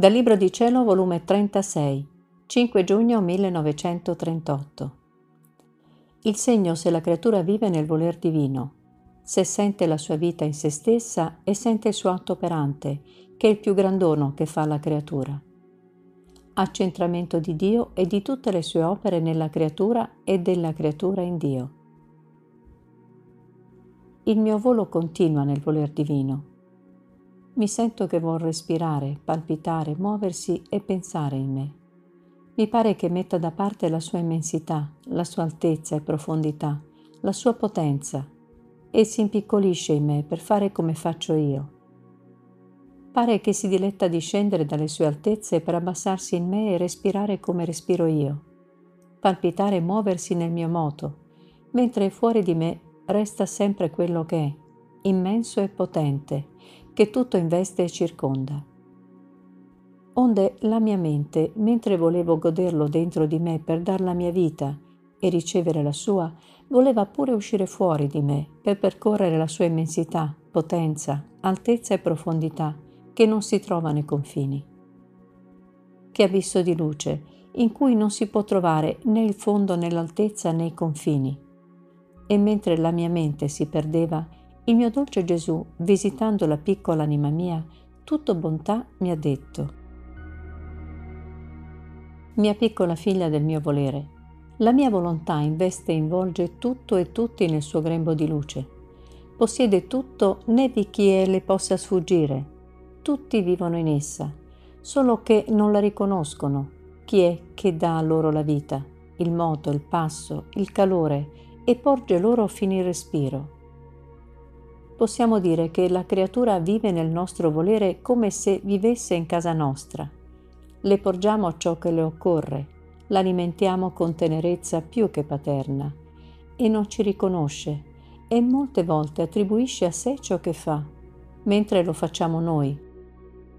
Dal Libro di Cielo, volume 36, 5 giugno 1938. Il segno se la creatura vive nel voler divino, se sente la sua vita in se stessa e sente il suo atto operante, che è il più gran dono che fa la creatura. Accentramento di Dio e di tutte le sue opere nella creatura e della creatura in Dio. Il mio volo continua nel voler divino mi sento che vuol respirare, palpitare, muoversi e pensare in me. Mi pare che metta da parte la sua immensità, la sua altezza e profondità, la sua potenza e si impiccolisce in me per fare come faccio io. Pare che si diletta di scendere dalle sue altezze per abbassarsi in me e respirare come respiro io, palpitare e muoversi nel mio moto, mentre fuori di me resta sempre quello che è, immenso e potente, che tutto investe e circonda. Onde la mia mente, mentre volevo goderlo dentro di me per dar la mia vita e ricevere la sua, voleva pure uscire fuori di me per percorrere la sua immensità, potenza, altezza e profondità che non si trova nei confini. Che abisso di luce, in cui non si può trovare né il fondo né l'altezza né i confini. E mentre la mia mente si perdeva, il mio dolce Gesù, visitando la piccola anima mia, tutto bontà mi ha detto, Mia piccola figlia del mio volere, la mia volontà investe e involge tutto e tutti nel suo grembo di luce. Possiede tutto né di chi le possa sfuggire. Tutti vivono in essa, solo che non la riconoscono. Chi è che dà loro la vita, il moto, il passo, il calore e porge loro fino il respiro possiamo dire che la creatura vive nel nostro volere come se vivesse in casa nostra. Le porgiamo ciò che le occorre, l'alimentiamo con tenerezza più che paterna e non ci riconosce e molte volte attribuisce a sé ciò che fa, mentre lo facciamo noi,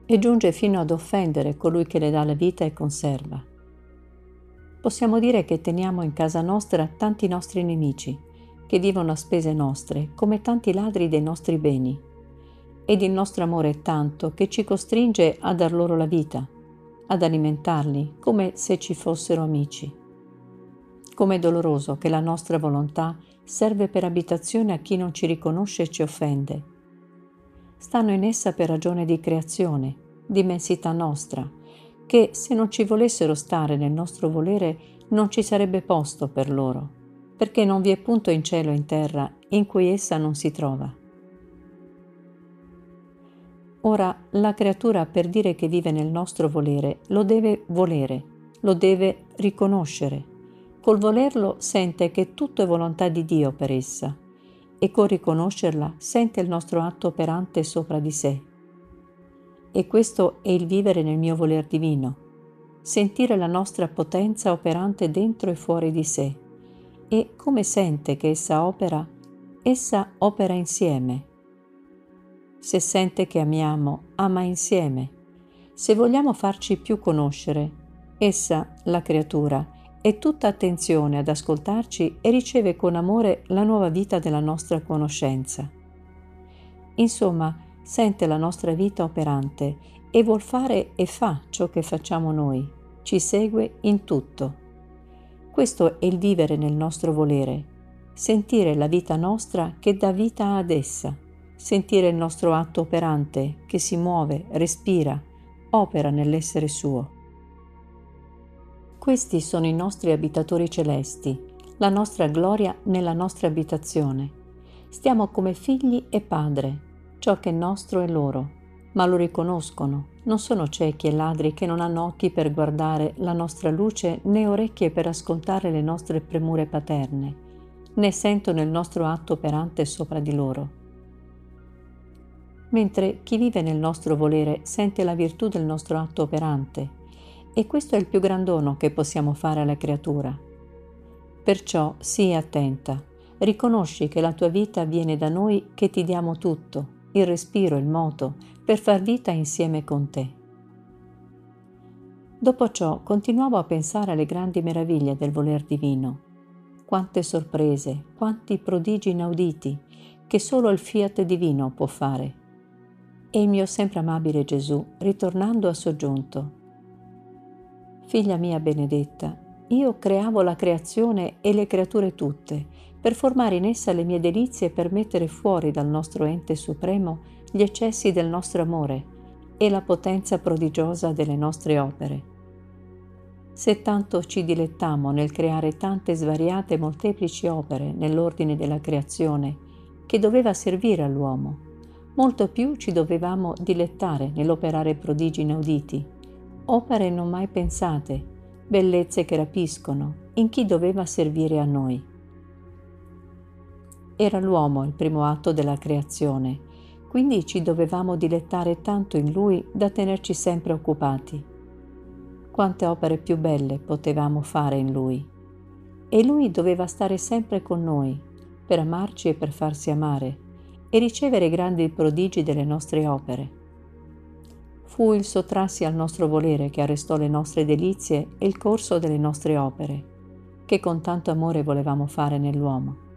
e giunge fino ad offendere colui che le dà la vita e conserva. Possiamo dire che teniamo in casa nostra tanti nostri nemici, che vivono a spese nostre, come tanti ladri dei nostri beni. Ed il nostro amore è tanto che ci costringe a dar loro la vita, ad alimentarli come se ci fossero amici. Com'è doloroso che la nostra volontà serve per abitazione a chi non ci riconosce e ci offende. Stanno in essa per ragione di creazione, di immensità nostra, che se non ci volessero stare nel nostro volere non ci sarebbe posto per loro perché non vi è punto in cielo e in terra in cui essa non si trova. Ora la creatura per dire che vive nel nostro volere lo deve volere, lo deve riconoscere. Col volerlo sente che tutto è volontà di Dio per essa e col riconoscerla sente il nostro atto operante sopra di sé. E questo è il vivere nel mio voler divino, sentire la nostra potenza operante dentro e fuori di sé e come sente che essa opera, essa opera insieme. Se sente che amiamo, ama insieme. Se vogliamo farci più conoscere, essa, la creatura, è tutta attenzione ad ascoltarci e riceve con amore la nuova vita della nostra conoscenza. Insomma, sente la nostra vita operante e vuol fare e fa ciò che facciamo noi, ci segue in tutto. Questo è il vivere nel nostro volere, sentire la vita nostra che dà vita ad essa, sentire il nostro atto operante che si muove, respira, opera nell'essere suo. Questi sono i nostri abitatori celesti, la nostra gloria nella nostra abitazione. Stiamo come figli e padre, ciò che è nostro è loro ma lo riconoscono. Non sono ciechi e ladri che non hanno occhi per guardare la nostra luce né orecchie per ascoltare le nostre premure paterne, né sentono il nostro atto operante sopra di loro. Mentre chi vive nel nostro volere sente la virtù del nostro atto operante, e questo è il più gran dono che possiamo fare alla creatura. Perciò sii attenta, riconosci che la tua vita viene da noi che ti diamo tutto, il respiro, il moto, per far vita insieme con te. Dopo ciò continuavo a pensare alle grandi meraviglie del voler divino. Quante sorprese, quanti prodigi inauditi che solo il fiat divino può fare. E il mio sempre amabile Gesù, ritornando, ha soggiunto, Figlia mia benedetta, io creavo la creazione e le creature tutte, per formare in essa le mie delizie e per mettere fuori dal nostro ente supremo gli eccessi del nostro amore e la potenza prodigiosa delle nostre opere. Se tanto ci dilettammo nel creare tante svariate e molteplici opere nell'ordine della creazione che doveva servire all'uomo, molto più ci dovevamo dilettare nell'operare prodigi inauditi, opere non mai pensate, bellezze che rapiscono, in chi doveva servire a noi. Era l'uomo il primo atto della creazione, quindi ci dovevamo dilettare tanto in lui da tenerci sempre occupati. Quante opere più belle potevamo fare in lui. E lui doveva stare sempre con noi, per amarci e per farsi amare, e ricevere i grandi prodigi delle nostre opere. Fu il sottrarsi al nostro volere che arrestò le nostre delizie e il corso delle nostre opere, che con tanto amore volevamo fare nell'uomo.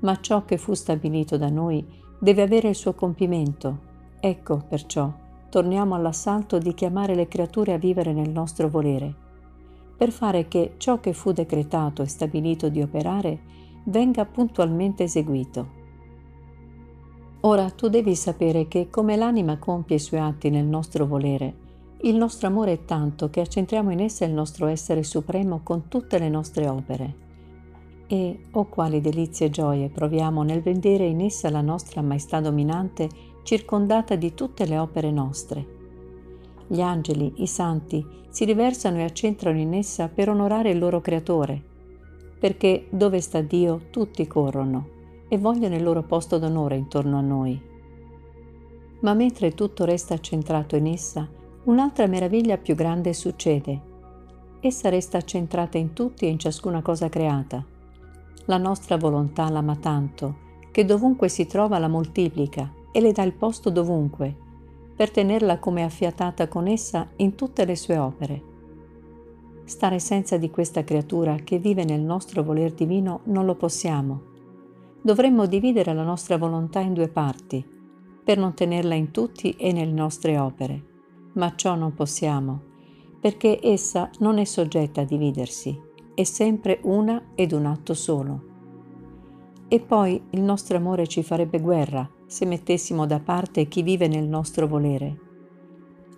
Ma ciò che fu stabilito da noi deve avere il suo compimento. Ecco, perciò, torniamo all'assalto di chiamare le creature a vivere nel nostro volere, per fare che ciò che fu decretato e stabilito di operare venga puntualmente eseguito. Ora tu devi sapere che come l'anima compie i suoi atti nel nostro volere, il nostro amore è tanto che accentriamo in essa il nostro essere supremo con tutte le nostre opere. E, oh quali delizie e gioie proviamo nel vedere in essa la nostra maestà dominante circondata di tutte le opere nostre. Gli angeli, i santi, si riversano e accentrano in essa per onorare il loro creatore, perché dove sta Dio tutti corrono e vogliono il loro posto d'onore intorno a noi. Ma mentre tutto resta centrato in essa, un'altra meraviglia più grande succede. Essa resta centrata in tutti e in ciascuna cosa creata. La nostra volontà l'ama tanto che dovunque si trova la moltiplica e le dà il posto dovunque, per tenerla come affiatata con essa in tutte le sue opere. Stare senza di questa creatura che vive nel nostro voler divino non lo possiamo dovremmo dividere la nostra volontà in due parti, per non tenerla in tutti e nelle nostre opere. Ma ciò non possiamo, perché essa non è soggetta a dividersi, è sempre una ed un atto solo. E poi il nostro amore ci farebbe guerra se mettessimo da parte chi vive nel nostro volere.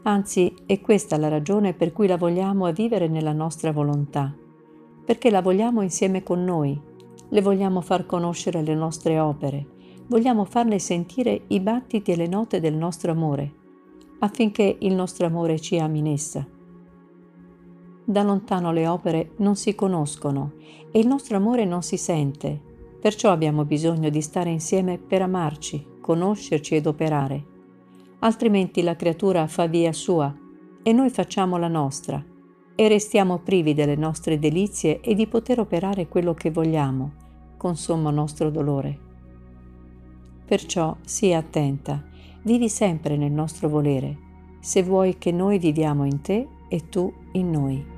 Anzi, è questa la ragione per cui la vogliamo a vivere nella nostra volontà, perché la vogliamo insieme con noi, le vogliamo far conoscere le nostre opere, vogliamo farle sentire i battiti e le note del nostro amore, affinché il nostro amore ci ami in essa. Da lontano le opere non si conoscono e il nostro amore non si sente, perciò abbiamo bisogno di stare insieme per amarci, conoscerci ed operare. Altrimenti la creatura fa via sua e noi facciamo la nostra e restiamo privi delle nostre delizie e di poter operare quello che vogliamo, con sommo nostro dolore. Perciò sii attenta, vivi sempre nel nostro volere, se vuoi che noi viviamo in te e tu in noi.